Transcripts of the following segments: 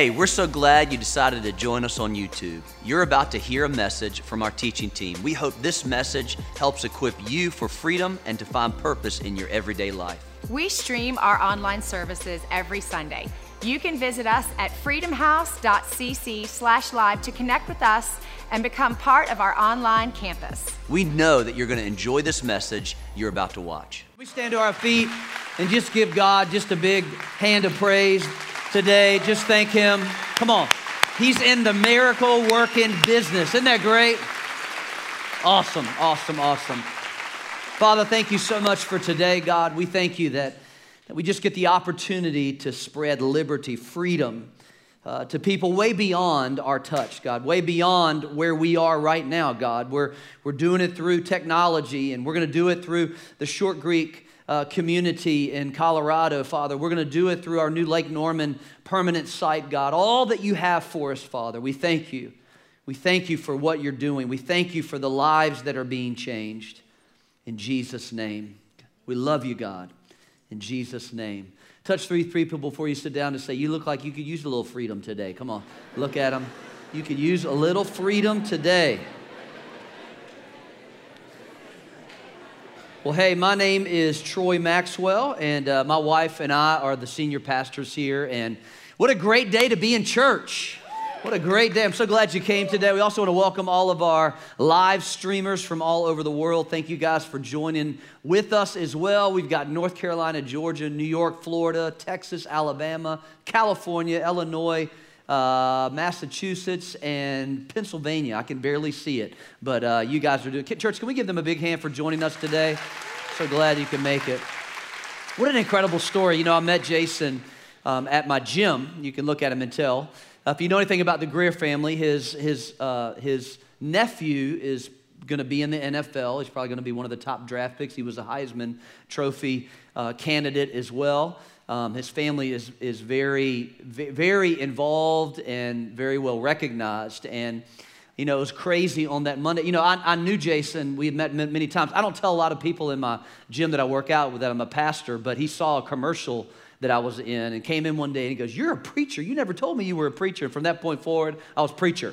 Hey, we're so glad you decided to join us on YouTube. You're about to hear a message from our teaching team. We hope this message helps equip you for freedom and to find purpose in your everyday life. We stream our online services every Sunday. You can visit us at freedomhouse.cc slash live to connect with us and become part of our online campus. We know that you're going to enjoy this message you're about to watch. We stand to our feet and just give God just a big hand of praise today. Just thank Him. Come on. He's in the miracle working business. Isn't that great? Awesome, awesome, awesome. Father, thank you so much for today, God. We thank you that, that we just get the opportunity to spread liberty, freedom uh, to people way beyond our touch, God, way beyond where we are right now, God. We're, we're doing it through technology, and we're going to do it through the Short Creek uh, community in Colorado, Father. We're going to do it through our new Lake Norman permanent site, God. All that you have for us, Father, we thank you. We thank you for what you're doing. We thank you for the lives that are being changed. In Jesus' name. We love you, God. In Jesus' name. Touch three, three people before you sit down and say, You look like you could use a little freedom today. Come on, look at them. You could use a little freedom today. Well, hey, my name is Troy Maxwell, and uh, my wife and I are the senior pastors here. And what a great day to be in church! What a great day. I'm so glad you came today. We also want to welcome all of our live streamers from all over the world. Thank you guys for joining with us as well. We've got North Carolina, Georgia, New York, Florida, Texas, Alabama, California, Illinois. Uh, Massachusetts and Pennsylvania. I can barely see it, but uh, you guys are doing. It. Church, can we give them a big hand for joining us today? So glad you can make it. What an incredible story. You know, I met Jason um, at my gym. You can look at him and tell. Uh, if you know anything about the Greer family, his, his, uh, his nephew is going to be in the NFL. He's probably going to be one of the top draft picks. He was a Heisman Trophy uh, candidate as well. Um, his family is, is very, very involved and very well recognized. And, you know, it was crazy on that Monday. You know, I, I knew Jason. We had met many times. I don't tell a lot of people in my gym that I work out with that I'm a pastor, but he saw a commercial that I was in and came in one day and he goes, You're a preacher. You never told me you were a preacher. And from that point forward, I was preacher.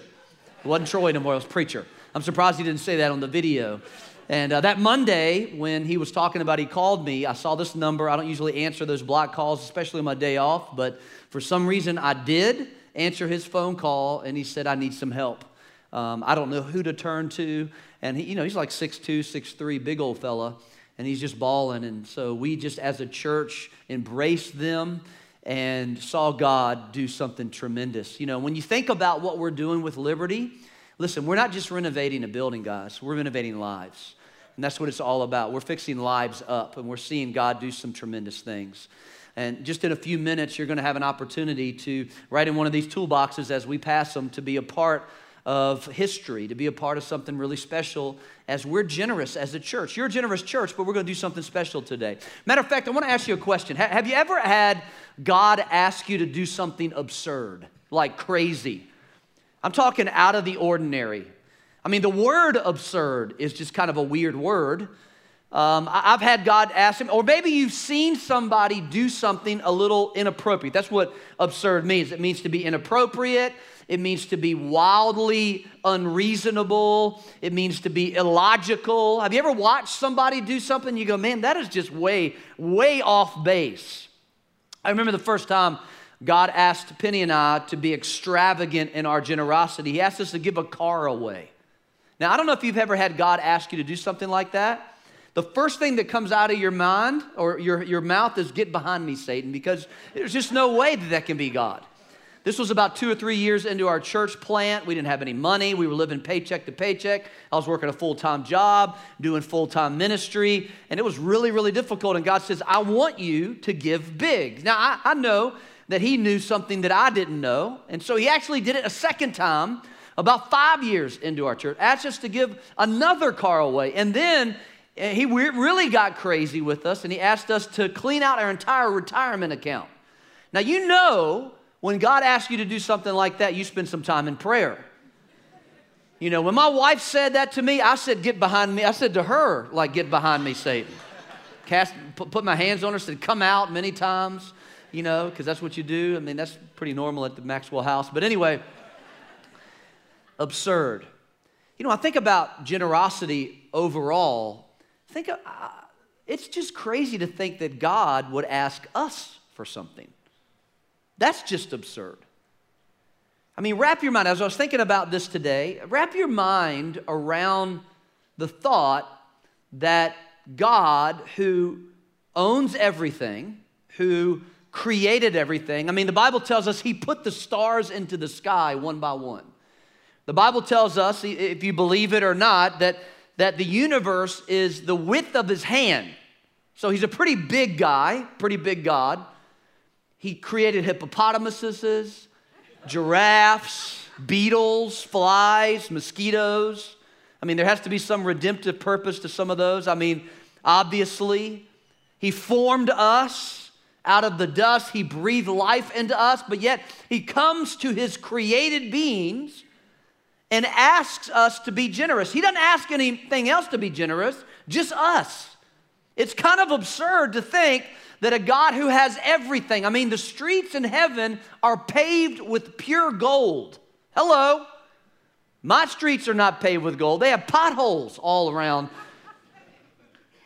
It wasn't Troy anymore, I was preacher. I'm surprised he didn't say that on the video. And uh, that Monday, when he was talking about, he called me. I saw this number. I don't usually answer those block calls, especially on my day off, but for some reason I did answer his phone call, and he said, I need some help. Um, I don't know who to turn to. And he, you know, he's like 6'2, 6'3, big old fella, and he's just bawling. And so we just, as a church, embraced them and saw God do something tremendous. You know, when you think about what we're doing with Liberty, listen, we're not just renovating a building, guys, we're renovating lives. And that's what it's all about. We're fixing lives up and we're seeing God do some tremendous things. And just in a few minutes, you're going to have an opportunity to write in one of these toolboxes as we pass them to be a part of history, to be a part of something really special as we're generous as a church. You're a generous church, but we're going to do something special today. Matter of fact, I want to ask you a question. Have you ever had God ask you to do something absurd, like crazy? I'm talking out of the ordinary. I mean, the word absurd is just kind of a weird word. Um, I've had God ask him, or maybe you've seen somebody do something a little inappropriate. That's what absurd means. It means to be inappropriate, it means to be wildly unreasonable, it means to be illogical. Have you ever watched somebody do something you go, man, that is just way, way off base? I remember the first time God asked Penny and I to be extravagant in our generosity. He asked us to give a car away. Now, I don't know if you've ever had God ask you to do something like that. The first thing that comes out of your mind or your, your mouth is, Get behind me, Satan, because there's just no way that that can be God. This was about two or three years into our church plant. We didn't have any money. We were living paycheck to paycheck. I was working a full time job, doing full time ministry, and it was really, really difficult. And God says, I want you to give big. Now, I, I know that He knew something that I didn't know. And so He actually did it a second time about five years into our church, asked us to give another car away. And then eh, he really got crazy with us and he asked us to clean out our entire retirement account. Now, you know, when God asks you to do something like that, you spend some time in prayer. You know, when my wife said that to me, I said, Get behind me. I said to her, like, Get behind me, Satan. Cast, put, put my hands on her, said, Come out many times. You know, because that's what you do. I mean, that's pretty normal at the Maxwell house. But anyway, absurd. You know, I think about generosity overall. Think of, uh, it's just crazy to think that God would ask us for something. That's just absurd. I mean, wrap your mind, as I was thinking about this today, wrap your mind around the thought that God, who owns everything, who created everything, I mean, the Bible tells us He put the stars into the sky one by one. The Bible tells us, if you believe it or not, that, that the universe is the width of His hand. So He's a pretty big guy, pretty big God. He created hippopotamuses, giraffes, beetles, flies, mosquitoes. I mean, there has to be some redemptive purpose to some of those. I mean, obviously, He formed us out of the dust, He breathed life into us, but yet He comes to His created beings and asks us to be generous. He doesn't ask anything else to be generous, just us. It's kind of absurd to think that a God who has everything, I mean, the streets in heaven are paved with pure gold. Hello. My streets are not paved with gold, they have potholes all around.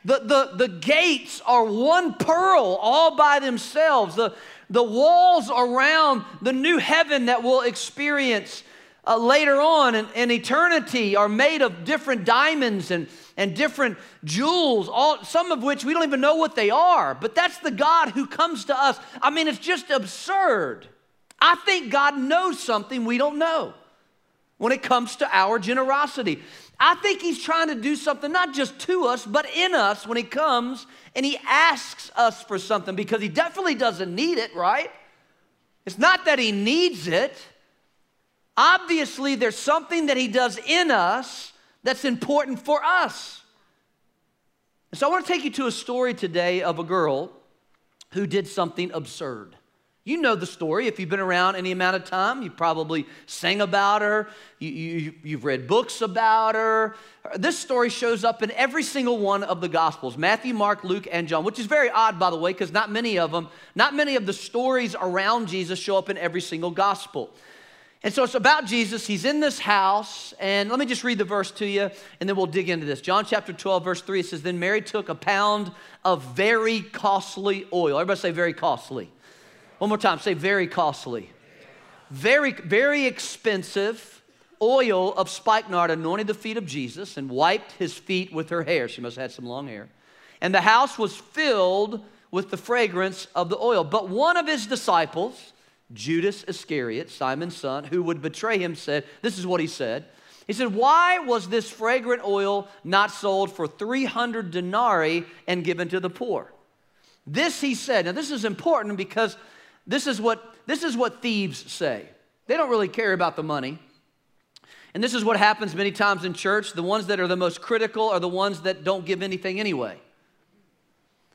The, the, the gates are one pearl all by themselves. The, the walls around the new heaven that we'll experience uh, later on in, in, eternity are made of different diamonds and, and different jewels, all, some of which we don't even know what they are. But that's the God who comes to us. I mean, it's just absurd. I think God knows something we don't know when it comes to our generosity. I think He's trying to do something not just to us, but in us when He comes and He asks us for something because He definitely doesn't need it, right? It's not that He needs it. Obviously, there's something that He does in us that's important for us. And so I want to take you to a story today of a girl who did something absurd. You know the story. If you've been around any amount of time, you probably sang about her, you, you, have read books about her. This story shows up in every single one of the Gospels Matthew, Mark, Luke, and John, which is very odd, by the way, because not many of them, not many of the stories around Jesus show up in every single Gospel. And so it's about Jesus. He's in this house. And let me just read the verse to you, and then we'll dig into this. John chapter 12, verse 3, it says, Then Mary took a pound of very costly oil. Everybody say very costly. One more time, say very costly. Very, very expensive oil of spikenard anointed the feet of Jesus and wiped his feet with her hair. She must have had some long hair. And the house was filled with the fragrance of the oil. But one of his disciples, Judas Iscariot, Simon's son, who would betray him, said, This is what he said. He said, Why was this fragrant oil not sold for 300 denarii and given to the poor? This he said. Now, this is important because this is what, this is what thieves say. They don't really care about the money. And this is what happens many times in church. The ones that are the most critical are the ones that don't give anything anyway.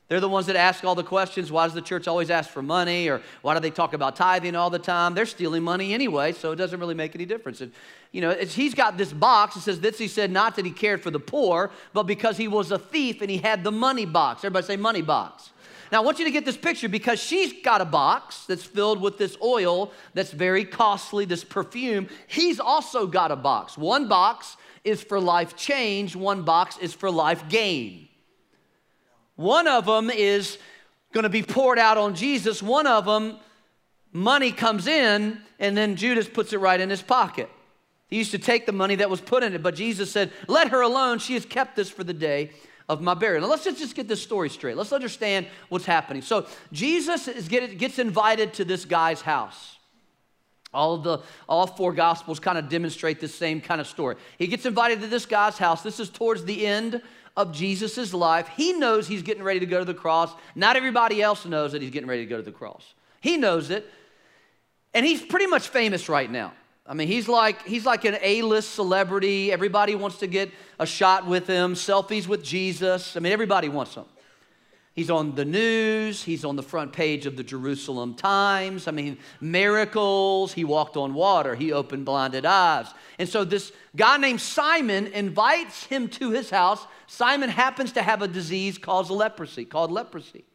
They're the ones that ask all the questions. Why does the church always ask for money? Or why do they talk about tithing all the time? They're stealing money anyway, so it doesn't really make any difference. And, you know, he's got this box. It says this, he said, not that he cared for the poor, but because he was a thief and he had the money box. Everybody say money box. Now, I want you to get this picture because she's got a box that's filled with this oil that's very costly, this perfume. He's also got a box. One box is for life change, one box is for life gain. One of them is going to be poured out on Jesus. One of them, money comes in, and then Judas puts it right in his pocket. He used to take the money that was put in it, but Jesus said, Let her alone. She has kept this for the day of my burial. Now, let's just, just get this story straight. Let's understand what's happening. So, Jesus is get, gets invited to this guy's house. All of the all four gospels kind of demonstrate this same kind of story. He gets invited to this guy's house. This is towards the end of Jesus' life. He knows he's getting ready to go to the cross. Not everybody else knows that he's getting ready to go to the cross. He knows it. And he's pretty much famous right now. I mean, he's like he's like an A-list celebrity. Everybody wants to get a shot with him, selfies with Jesus. I mean, everybody wants them. He's on the news. He's on the front page of the Jerusalem Times. I mean, miracles. He walked on water. He opened blinded eyes. And so this guy named Simon invites him to his house. Simon happens to have a disease called leprosy, called leprosy.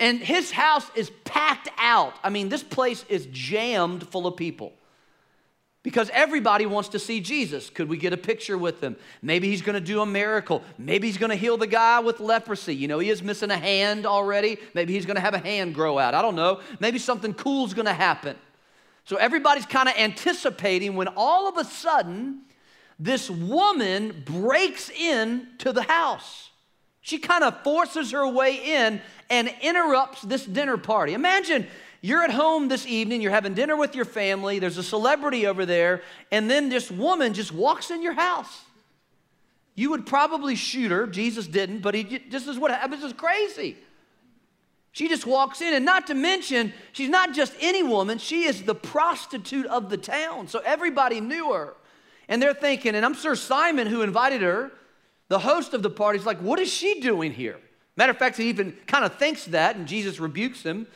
And his house is packed out. I mean, this place is jammed full of people because everybody wants to see Jesus. Could we get a picture with him? Maybe he's going to do a miracle. Maybe he's going to heal the guy with leprosy. You know, he is missing a hand already. Maybe he's going to have a hand grow out. I don't know. Maybe something cool's going to happen. So everybody's kind of anticipating when all of a sudden this woman breaks in to the house. She kind of forces her way in and interrupts this dinner party. Imagine you're at home this evening, you're having dinner with your family, there's a celebrity over there, and then this woman just walks in your house. You would probably shoot her. Jesus didn't, but he just is what happens This is crazy. She just walks in, and not to mention, she's not just any woman, she is the prostitute of the town. So everybody knew her. And they're thinking, and I'm sure Simon, who invited her, the host of the party, is like, what is she doing here? Matter of fact, he even kind of thinks that, and Jesus rebukes him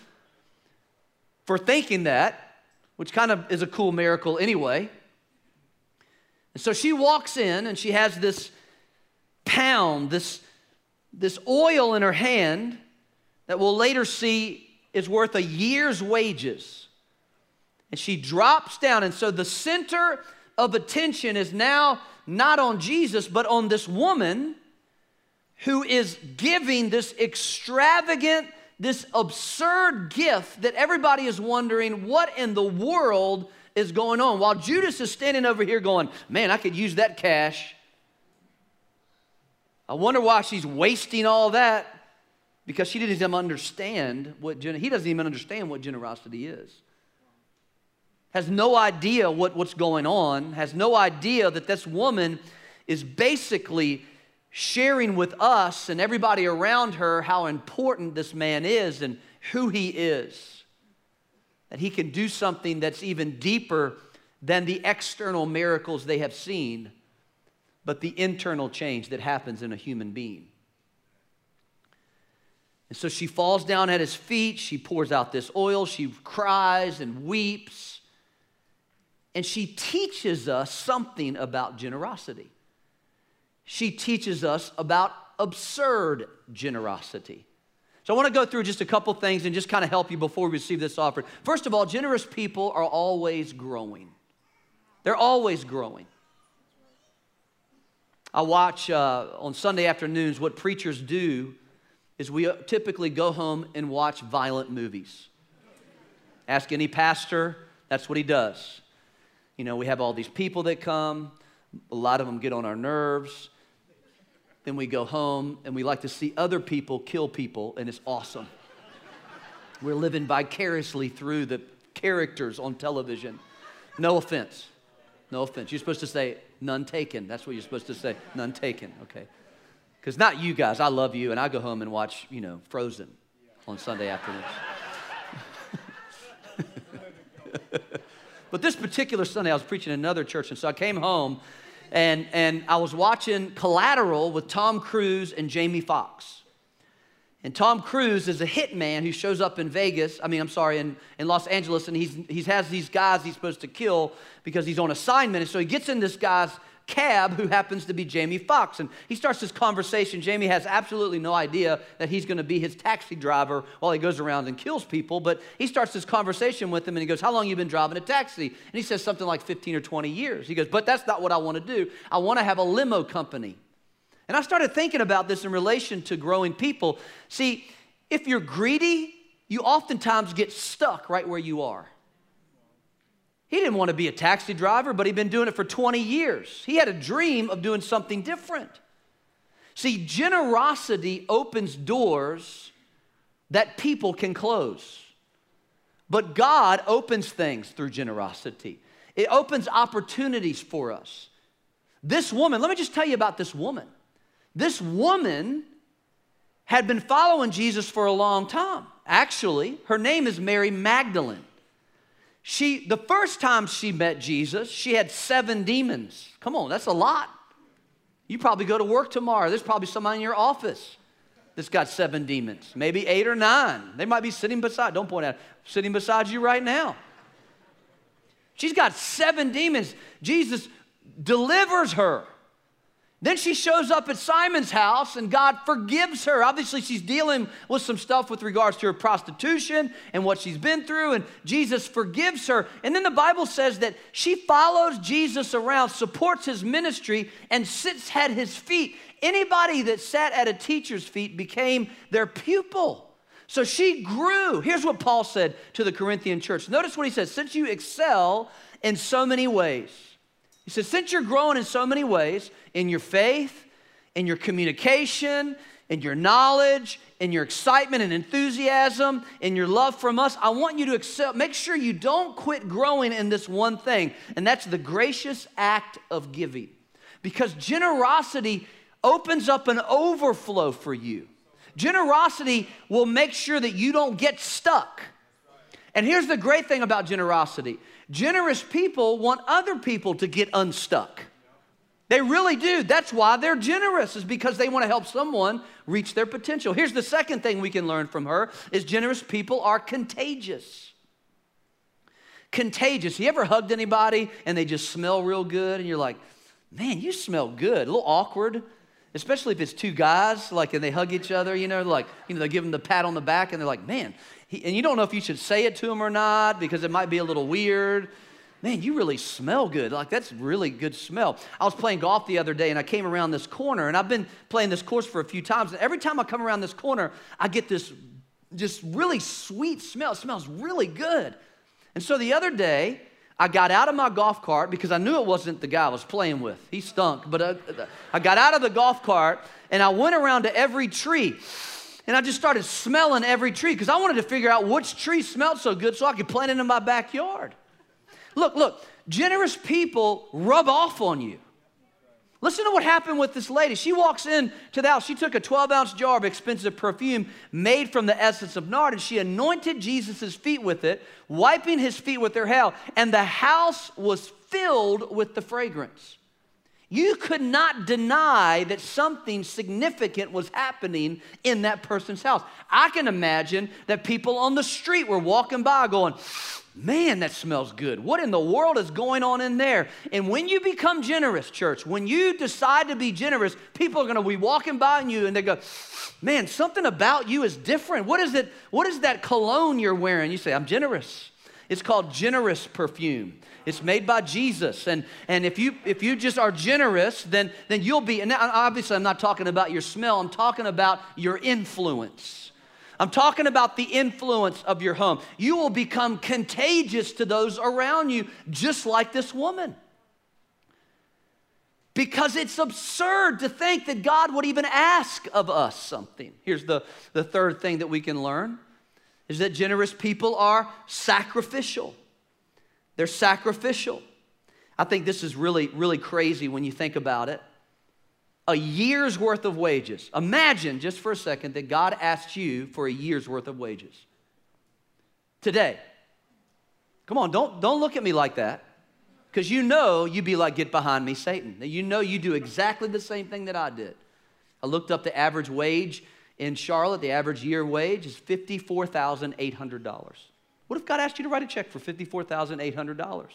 for thinking that, which kind of is a cool miracle anyway. And so she walks in and she has this pound, this, this oil in her hand that we'll later see is worth a year's wages. And she drops down. And so the center of attention is now not on Jesus, but on this woman who is giving this extravagant, this absurd gift that everybody is wondering what in the world is going on. While Judas is standing over here going, Man, I could use that cash. I wonder why she's wasting all that because she didn't even understand what he doesn't even understand what generosity is has no idea what, what's going on, has no idea that this woman is basically sharing with us and everybody around her how important this man is and who he is. That he can do something that's even deeper than the external miracles they have seen, but the internal change that happens in a human being. And so she falls down at his feet. She pours out this oil. She cries and weeps. And she teaches us something about generosity. She teaches us about absurd generosity. So I want to go through just a couple things and just kind of help you before we receive this offering. First of all, generous people are always growing. They're always growing. I watch uh, on Sunday afternoons what preachers do is we typically go home and watch violent movies. Ask any pastor, that's what he does. You know, we have all these people that come, a lot of them get on our nerves. Then we go home and we like to see other people kill people, and it's awesome. We're living vicariously through the characters on television. No offense. No offense. You're supposed to say, none taken. That's what you're supposed to say, none taken, okay? Because not you guys, I love you, and I go home and watch, you know, Frozen on Sunday afternoons. But this particular Sunday, I was preaching in another church, and so I came home and, and I was watching Collateral with Tom Cruise and Jamie Foxx. And Tom Cruise is a hitman who shows up in Vegas, I mean, I'm sorry, in, in Los Angeles, and he's, he has these guys he's supposed to kill because he's on assignment. And so he gets in this guy's cab who happens to be Jamie Foxx. And he starts this conversation. Jamie has absolutely no idea that he's going to be his taxi driver while he goes around and kills people. But he starts this conversation with him and he goes, How long you been driving a taxi? And he says something like 15 or 20 years. He goes, But that's not what I want to do. I want to have a limo company. And I started thinking about this in relation to growing people. See, if you're greedy, you oftentimes get stuck right where you are. He didn't want to be a taxi driver, but he'd been doing it for 20 years. He had a dream of doing something different. See, generosity opens doors that people can close. But God opens things through generosity, it opens opportunities for us. This woman, let me just tell you about this woman. This woman had been following Jesus for a long time. Actually, her name is Mary Magdalene. She, the first time she met Jesus, she had seven demons. Come on, that's a lot. You probably go to work tomorrow. There's probably somebody in your office that's got seven demons, maybe eight or nine. They might be sitting beside, don't point out, sitting beside you right now. She's got seven demons. Jesus delivers her. Then she shows up at Simon's house and God forgives her. Obviously, she's dealing with some stuff with regards to her prostitution and what she's been through, and Jesus forgives her. And then the Bible says that she follows Jesus around, supports his ministry, and sits at his feet. Anybody that sat at a teacher's feet became their pupil. So she grew. Here's what Paul said to the Corinthian church. Notice what he says since you excel in so many ways, he says, since you're growing in so many ways, in your faith, in your communication, in your knowledge, in your excitement and enthusiasm, in your love from us, I want you to accept, make sure you don't quit growing in this one thing, and that's the gracious act of giving. Because generosity opens up an overflow for you. Generosity will make sure that you don't get stuck. And here's the great thing about generosity generous people want other people to get unstuck. They really do. That's why they're generous, is because they want to help someone reach their potential. Here's the second thing we can learn from her is generous people are contagious. Contagious. You ever hugged anybody and they just smell real good and you're like, man, you smell good. A little awkward especially if it's two guys, like, and they hug each other, you know, like, you know, they give them the pat on the back, and they're like, man, he, and you don't know if you should say it to him or not because it might be a little weird. Man, you really smell good. Like, that's really good smell. I was playing golf the other day, and I came around this corner, and I've been playing this course for a few times, and every time I come around this corner, I get this just really sweet smell. It smells really good. And so the other day, I got out of my golf cart because I knew it wasn't the guy I was playing with. He stunk. But I, uh, I got out of the golf cart and I went around to every tree. And I just started smelling every tree because I wanted to figure out which tree smelled so good so I could plant it in my backyard. Look, look, generous people rub off on you. Listen to what happened with this lady. She walks in to the house. She took a 12 ounce jar of expensive perfume made from the essence of nard and she anointed Jesus' feet with it, wiping his feet with her hair. And the house was filled with the fragrance. You could not deny that something significant was happening in that person's house. I can imagine that people on the street were walking by going, Man, that smells good. What in the world is going on in there? And when you become generous, church, when you decide to be generous, people are going to be walking by you and they go, Man, something about you is different. What is it? What is that cologne you're wearing? You say, I'm generous. It's called generous perfume. It's made by Jesus. And, and if, you, if you just are generous, then, then you'll be, and obviously I'm not talking about your smell, I'm talking about your influence. I'm talking about the influence of your home. You will become contagious to those around you, just like this woman. Because it's absurd to think that God would even ask of us something. Here's the, the third thing that we can learn is that generous people are sacrificial. They're sacrificial. I think this is really, really crazy when you think about it a year's worth of wages. Imagine just for a second that God asked you for a year's worth of wages. Today. Come on, don't, don't look at me like that. Because you know you'd be like, get behind me, Satan. You know you do exactly the same thing that I did. I looked up the average wage in Charlotte, the average year wage is $54,800. What if God asked you to write a check for $54,800?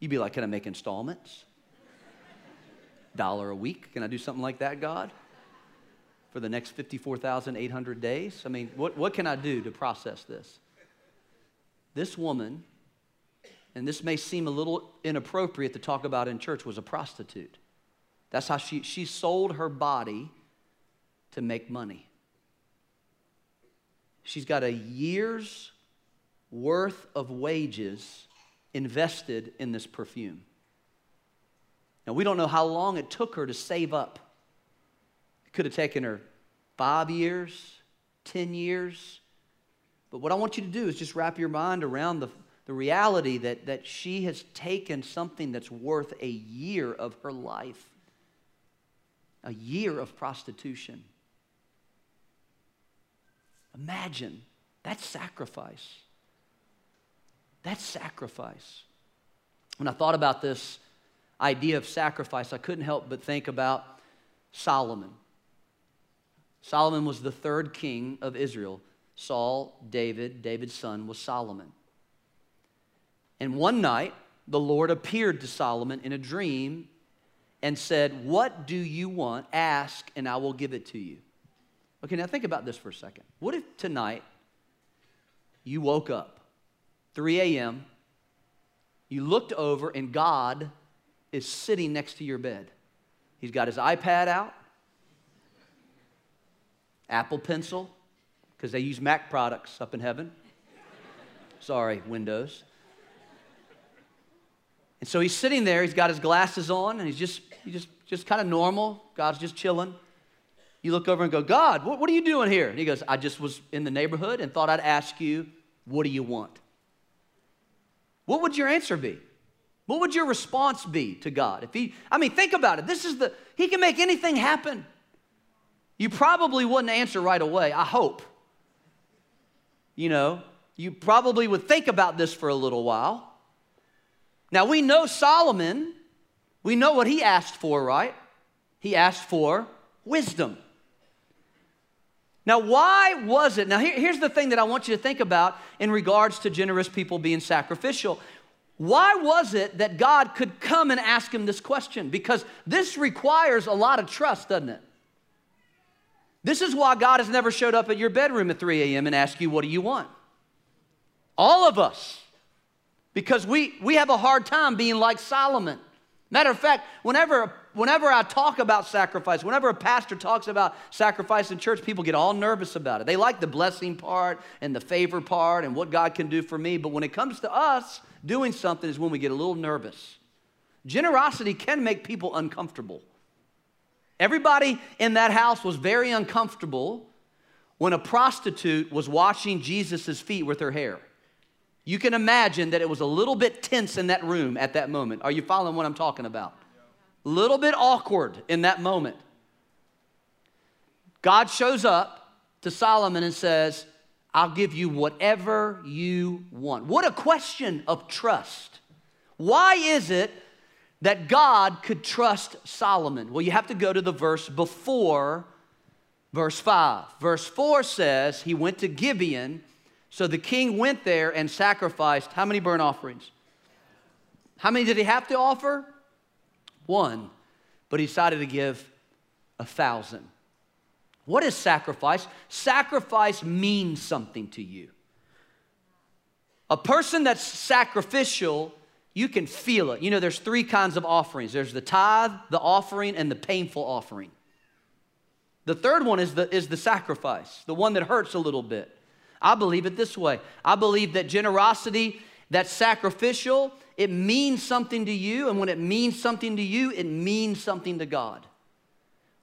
You'd be like, can I make installments? dollar a week. Can I do something like that, God? For the next 54,800 days? I mean, what, what can I do to process this? This woman, and this may seem a little inappropriate to talk about in church, was a prostitute. That's how she, she sold her body to make money. She's got a year's worth of wages invested in this perfume. Now, we don't know how long it took her to save up. It could have taken her five years, 10 years. But what I want you to do is just wrap your mind around the, the reality that, that she has taken something that's worth a year of her life, a year of prostitution. Imagine that sacrifice. That's sacrifice. When I thought about this idea of sacrifice, I couldn't help but think about Solomon. Solomon was the third king of Israel. Saul, David, David's son was Solomon. And one night, the Lord appeared to Solomon in a dream and said, What do you want? Ask, and I will give it to you. Okay, now think about this for a second. What if tonight you woke up, 3 a.m., you looked over, and God is sitting next to your bed? He's got his iPad out, Apple Pencil, because they use Mac products up in heaven. Sorry, Windows. And so he's sitting there, he's got his glasses on, and he's just, just, just kind of normal. God's just chilling. You look over and go, God, what, what are you doing here? And he goes, I just was in the neighborhood and thought I'd ask you, what do you want? What would your answer be? What would your response be to God? If he, I mean, think about it. This is the, he can make anything happen. You probably wouldn't answer right away, I hope. You know, you probably would think about this for a little while. Now we know Solomon, we know what he asked for, right? He asked for wisdom. Now, why was it? Now, here, here's the thing that I want you to think about in regards to generous people being sacrificial. Why was it that God could come and ask him this question? Because this requires a lot of trust, doesn't it? This is why God has never showed up at your bedroom at 3 a.m. and asked you, What do you want? All of us because we, we have a hard time being like Solomon. Matter of fact, whenever, whenever I talk about sacrifice, whenever a pastor talks about sacrifice in church, people get all nervous about it. They like the blessing part and the favor part and what God can do for me. But when it comes to us, doing something is when we get a little nervous. Generosity can make people uncomfortable. Everybody in that house was very uncomfortable when a prostitute was washing Jesus' feet with her hair. You can imagine that it was a little bit tense in that room at that moment. Are you following what I'm talking about? Little bit awkward in that moment. God shows up to Solomon and says, I'll give you whatever you want. What a question of trust. Why is it that God could trust Solomon? Well, you have to go to the verse before verse 5. Verse 4 says, He went to Gibeon so the king went there and sacrificed how many burnt offerings? How many did he have to offer? One. But he decided to give a thousand. What is sacrifice? Sacrifice means something to you. A person that's sacrificial, you can feel it. You know, there's three kinds of offerings there's the tithe, the offering, and the painful offering. The third one is the, is the sacrifice, the one that hurts a little bit. I believe it this way I believe that generosity that's sacrificial, it means something to you. And when it means something to you, it means something to God.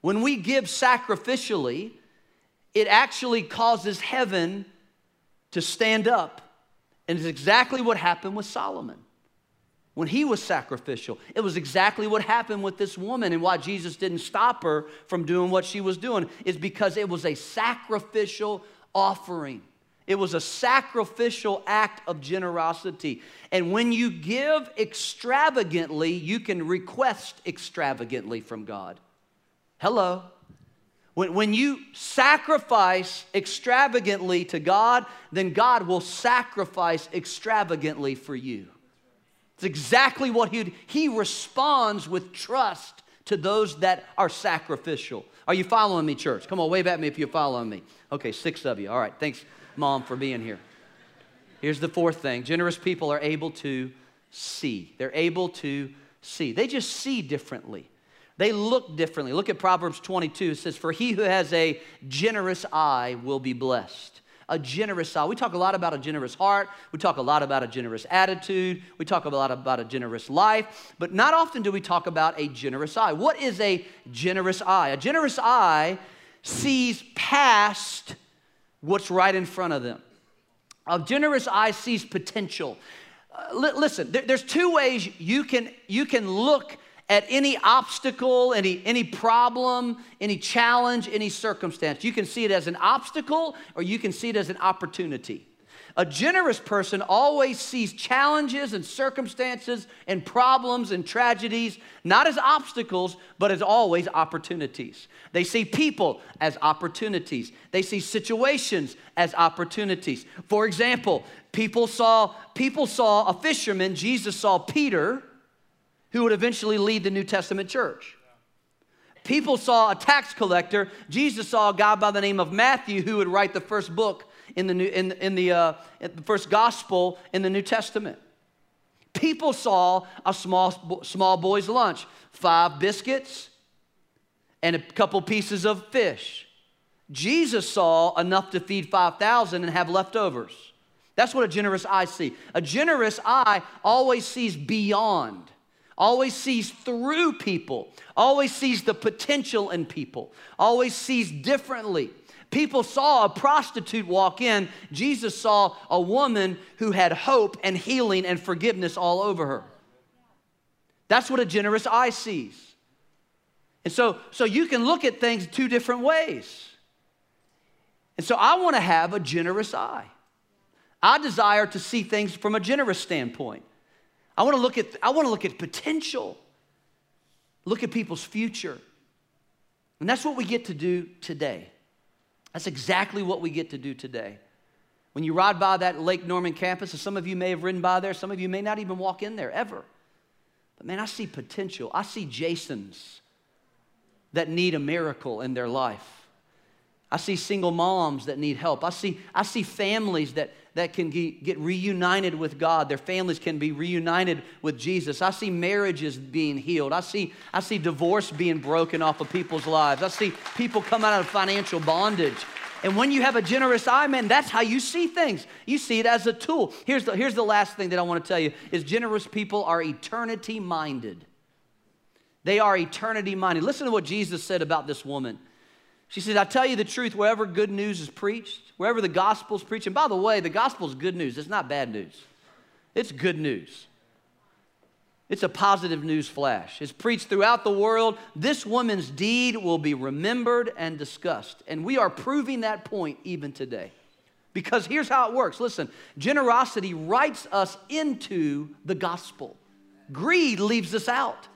When we give sacrificially, it actually causes heaven to stand up. And it's exactly what happened with Solomon when he was sacrificial. It was exactly what happened with this woman, and why Jesus didn't stop her from doing what she was doing is because it was a sacrificial offering. It was a sacrificial act of generosity. And when you give extravagantly, you can request extravagantly from God. Hello. When, when you sacrifice extravagantly to God, then God will sacrifice extravagantly for you. It's exactly what he He responds with trust to those that are sacrificial. Are you following me, church? Come on, wave at me if you're following me. Okay, six of you. All right, thanks. Mom, for being here. Here's the fourth thing generous people are able to see. They're able to see. They just see differently. They look differently. Look at Proverbs 22. It says, For he who has a generous eye will be blessed. A generous eye. We talk a lot about a generous heart. We talk a lot about a generous attitude. We talk a lot about a generous life. But not often do we talk about a generous eye. What is a generous eye? A generous eye sees past what's right in front of them. A generous eye sees potential. Uh, li- listen, there, there's two ways you can, you can look at any obstacle, any, any problem, any challenge, any circumstance. You can see it as an obstacle or you can see it as an opportunity. A generous person always sees challenges and circumstances and problems and tragedies not as obstacles, but as always opportunities. They see people as opportunities, they see situations as opportunities. For example, people saw, people saw a fisherman, Jesus saw Peter, who would eventually lead the New Testament church. People saw a tax collector. Jesus saw a guy by the name of Matthew who would write the first book in the, new, in, in the, uh, in the first gospel in the New Testament. People saw a small, small boy's lunch five biscuits and a couple pieces of fish. Jesus saw enough to feed 5,000 and have leftovers. That's what a generous eye sees. A generous eye always sees beyond, always sees through people, always sees the potential in people, always sees differently. People saw a prostitute walk in. Jesus saw a woman who had hope and healing and forgiveness all over her. That's what a generous eye sees. And so, so you can look at things two different ways. And so I want to have a generous eye. I desire to see things from a generous standpoint. I want to look at, I want to look at potential, look at people's future. And that's what we get to do today. That's exactly what we get to do today. When you ride by that Lake Norman campus, and some of you may have ridden by there, some of you may not even walk in there ever. But man, I see potential. I see Jasons that need a miracle in their life. I see single moms that need help. I see, I see families that, that can get reunited with God. Their families can be reunited with Jesus. I see marriages being healed. I see, I see divorce being broken off of people's lives. I see people come out of financial bondage. And when you have a generous eye, man, that's how you see things. You see it as a tool. Here's the, here's the last thing that I want to tell you is generous people are eternity minded. They are eternity minded. Listen to what Jesus said about this woman. She said, I tell you the truth, wherever good news is preached, wherever the gospel's preached, and by the way, the gospel's good news. It's not bad news. It's good news. It's a positive news flash. It's preached throughout the world. This woman's deed will be remembered and discussed. And we are proving that point even today. Because here's how it works listen, generosity writes us into the gospel, greed leaves us out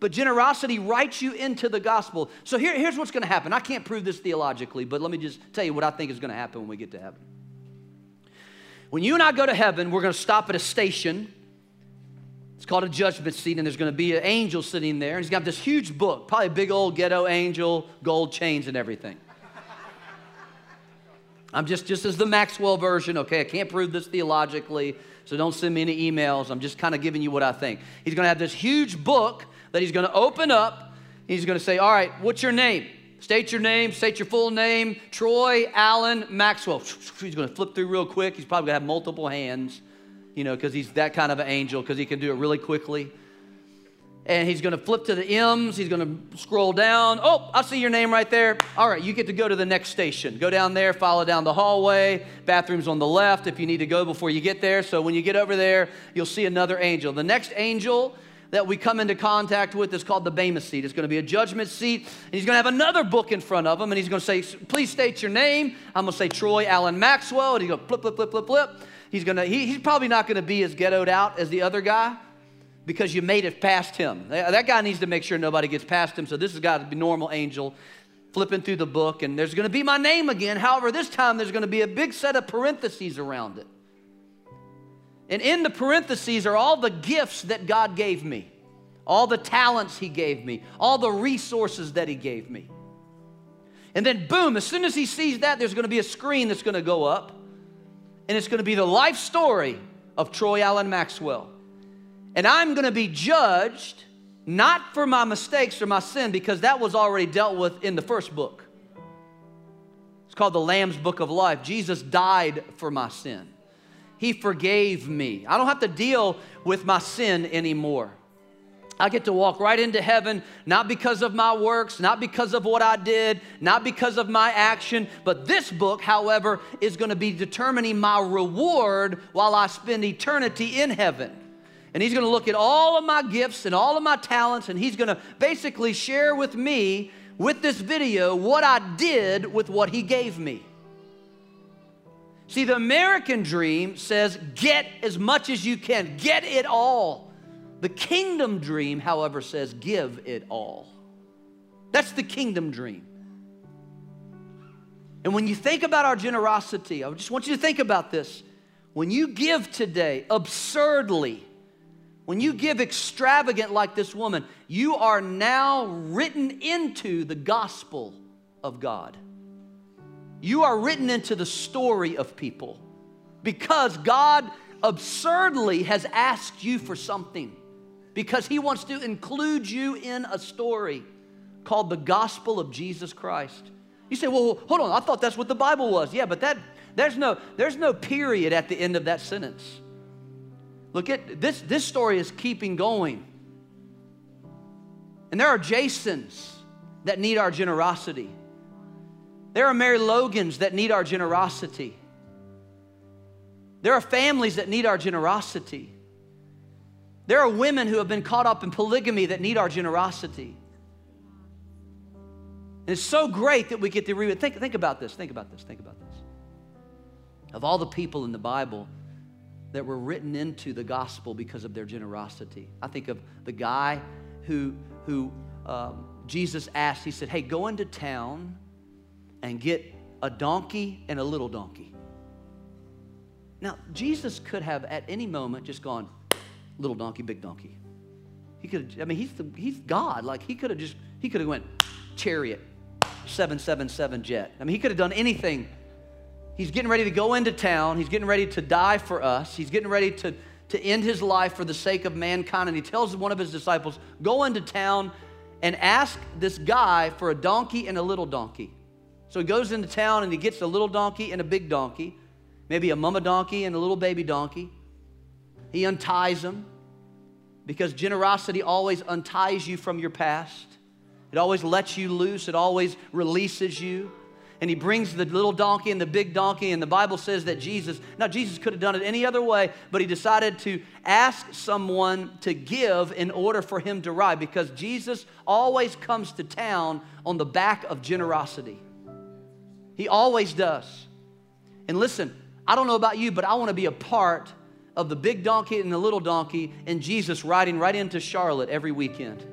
but generosity writes you into the gospel. So here, here's what's going to happen. I can't prove this theologically, but let me just tell you what I think is going to happen when we get to heaven. When you and I go to heaven, we're going to stop at a station. It's called a judgment seat, and there's going to be an angel sitting there, and he's got this huge book, probably a big old ghetto angel, gold chains and everything. I'm just just as the Maxwell version, okay? I can't prove this theologically, so don't send me any emails. I'm just kind of giving you what I think. He's going to have this huge book that he's going to open up. He's going to say, All right, what's your name? State your name, state your full name Troy Allen Maxwell. He's going to flip through real quick. He's probably going to have multiple hands, you know, because he's that kind of an angel, because he can do it really quickly. And he's going to flip to the M's. He's going to scroll down. Oh, I see your name right there. All right, you get to go to the next station. Go down there, follow down the hallway. Bathroom's on the left if you need to go before you get there. So when you get over there, you'll see another angel. The next angel that we come into contact with is called the Bema seat. It's going to be a judgment seat. And he's going to have another book in front of him, and he's going to say, Please state your name. I'm going to say Troy Allen Maxwell. And he's going to flip, flip, flip, flip, flip. He's, going to, he, he's probably not going to be as ghettoed out as the other guy because you made it past him. That guy needs to make sure nobody gets past him. So this has got to be normal angel flipping through the book, and there's going to be my name again. However, this time there's going to be a big set of parentheses around it. And in the parentheses are all the gifts that God gave me, all the talents He gave me, all the resources that He gave me. And then, boom, as soon as He sees that, there's going to be a screen that's going to go up, and it's going to be the life story of Troy Allen Maxwell. And I'm going to be judged not for my mistakes or my sin, because that was already dealt with in the first book. It's called the Lamb's Book of Life. Jesus died for my sin. He forgave me. I don't have to deal with my sin anymore. I get to walk right into heaven, not because of my works, not because of what I did, not because of my action, but this book, however, is going to be determining my reward while I spend eternity in heaven. And he's going to look at all of my gifts and all of my talents, and he's going to basically share with me, with this video, what I did with what he gave me. See, the American dream says get as much as you can, get it all. The kingdom dream, however, says give it all. That's the kingdom dream. And when you think about our generosity, I just want you to think about this. When you give today absurdly, when you give extravagant like this woman, you are now written into the gospel of God. You are written into the story of people because God absurdly has asked you for something, because He wants to include you in a story called the gospel of Jesus Christ. You say, well, hold on, I thought that's what the Bible was. Yeah, but that there's no there's no period at the end of that sentence. Look at this this story is keeping going. And there are Jasons that need our generosity. There are Mary Logans that need our generosity. There are families that need our generosity. There are women who have been caught up in polygamy that need our generosity. And it's so great that we get to read. Think, think about this. Think about this. Think about this. Of all the people in the Bible that were written into the gospel because of their generosity, I think of the guy who, who um, Jesus asked, he said, Hey, go into town and get a donkey and a little donkey. Now, Jesus could have at any moment just gone, little donkey, big donkey. He could, have, I mean, he's, the, he's God. Like, he could have just, he could have went, chariot, 777 jet. I mean, he could have done anything. He's getting ready to go into town. He's getting ready to die for us. He's getting ready to, to end his life for the sake of mankind. And he tells one of his disciples, Go into town and ask this guy for a donkey and a little donkey. So he goes into town and he gets a little donkey and a big donkey, maybe a mama donkey and a little baby donkey. He unties them because generosity always unties you from your past. It always lets you loose, it always releases you. And he brings the little donkey and the big donkey, and the Bible says that Jesus, now Jesus could have done it any other way, but he decided to ask someone to give in order for him to ride because Jesus always comes to town on the back of generosity. He always does. And listen, I don't know about you, but I want to be a part of the big donkey and the little donkey and Jesus riding right into Charlotte every weekend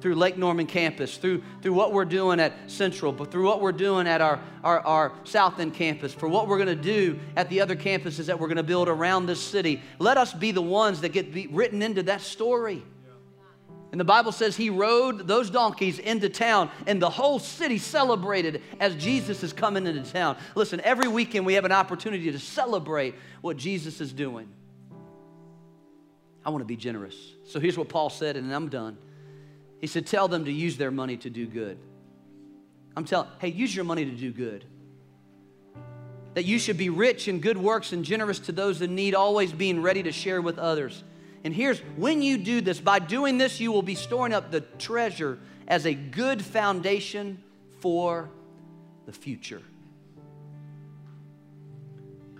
through Lake Norman campus, through, through what we're doing at Central, but through what we're doing at our, our, our South End campus, for what we're going to do at the other campuses that we're going to build around this city. Let us be the ones that get written into that story. And the Bible says he rode those donkeys into town, and the whole city celebrated as Jesus is coming into town. Listen, every weekend we have an opportunity to celebrate what Jesus is doing. I want to be generous. So here's what Paul said, and I'm done. He said, Tell them to use their money to do good. I'm telling, hey, use your money to do good. That you should be rich in good works and generous to those in need, always being ready to share with others. And here's when you do this, by doing this, you will be storing up the treasure as a good foundation for the future.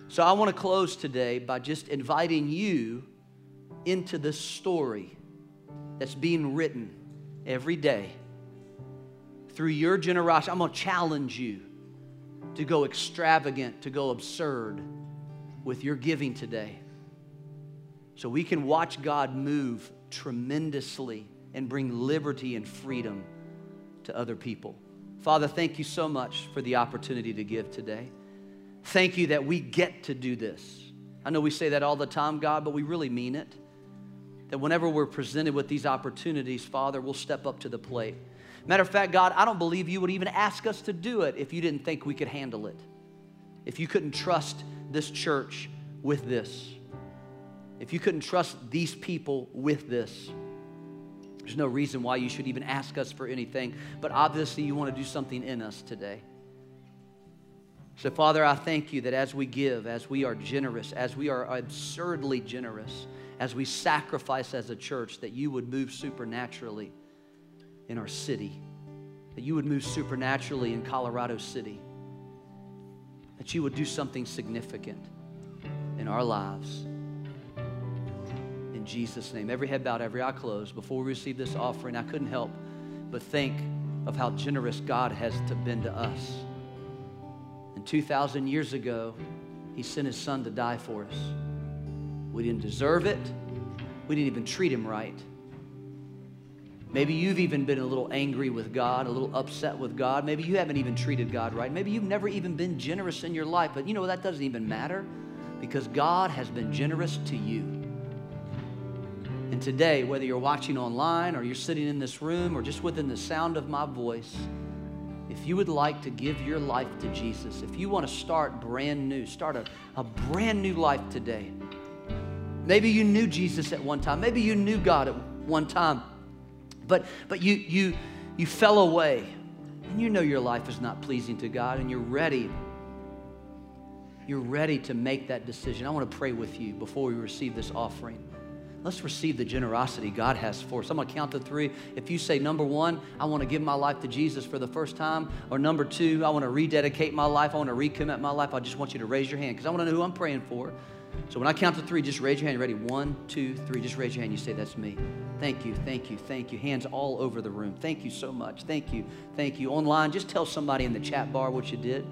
So I want to close today by just inviting you into this story that's being written every day through your generosity. I'm going to challenge you to go extravagant, to go absurd with your giving today. So we can watch God move tremendously and bring liberty and freedom to other people. Father, thank you so much for the opportunity to give today. Thank you that we get to do this. I know we say that all the time, God, but we really mean it that whenever we're presented with these opportunities, Father, we'll step up to the plate. Matter of fact, God, I don't believe you would even ask us to do it if you didn't think we could handle it. If you couldn't trust this church with this. If you couldn't trust these people with this. There's no reason why you should even ask us for anything, but obviously you want to do something in us today. So, Father, I thank you that as we give, as we are generous, as we are absurdly generous, as we sacrifice as a church, that you would move supernaturally in our city, that you would move supernaturally in Colorado City, that you would do something significant in our lives. Jesus' name. Every head bowed, every eye closed. Before we receive this offering, I couldn't help but think of how generous God has been to us. And 2,000 years ago, He sent His Son to die for us. We didn't deserve it. We didn't even treat him right. Maybe you've even been a little angry with God, a little upset with God. Maybe you haven't even treated God right. Maybe you've never even been generous in your life. But you know, that doesn't even matter because God has been generous to you. And today, whether you're watching online or you're sitting in this room or just within the sound of my voice, if you would like to give your life to Jesus, if you want to start brand new, start a, a brand new life today. Maybe you knew Jesus at one time. Maybe you knew God at one time. But, but you, you, you fell away. And you know your life is not pleasing to God and you're ready. You're ready to make that decision. I want to pray with you before we receive this offering. Let's receive the generosity God has for us. I'm going to count to three. If you say, number one, I want to give my life to Jesus for the first time, or number two, I want to rededicate my life, I want to recommit my life, I just want you to raise your hand because I want to know who I'm praying for. So when I count to three, just raise your hand. Ready? One, two, three. Just raise your hand. You say, That's me. Thank you, thank you, thank you. Hands all over the room. Thank you so much. Thank you, thank you. Online, just tell somebody in the chat bar what you did.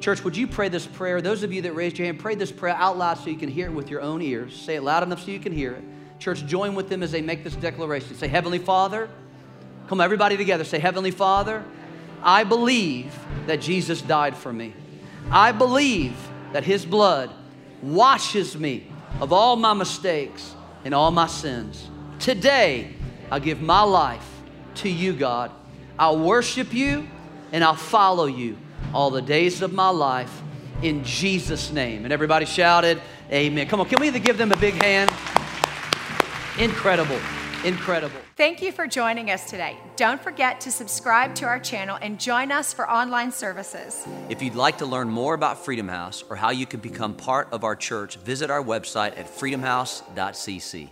Church, would you pray this prayer? Those of you that raised your hand, pray this prayer out loud so you can hear it with your own ears. Say it loud enough so you can hear it. Church, join with them as they make this declaration. Say, Heavenly Father, come everybody together. Say, Heavenly Father, I believe that Jesus died for me. I believe that His blood washes me of all my mistakes and all my sins. Today, I give my life to you, God. I'll worship you and I'll follow you all the days of my life in Jesus' name. And everybody shouted, Amen. Come on, can we give them a big hand? Incredible. Incredible. Thank you for joining us today. Don't forget to subscribe to our channel and join us for online services. If you'd like to learn more about Freedom House or how you can become part of our church, visit our website at freedomhouse.cc.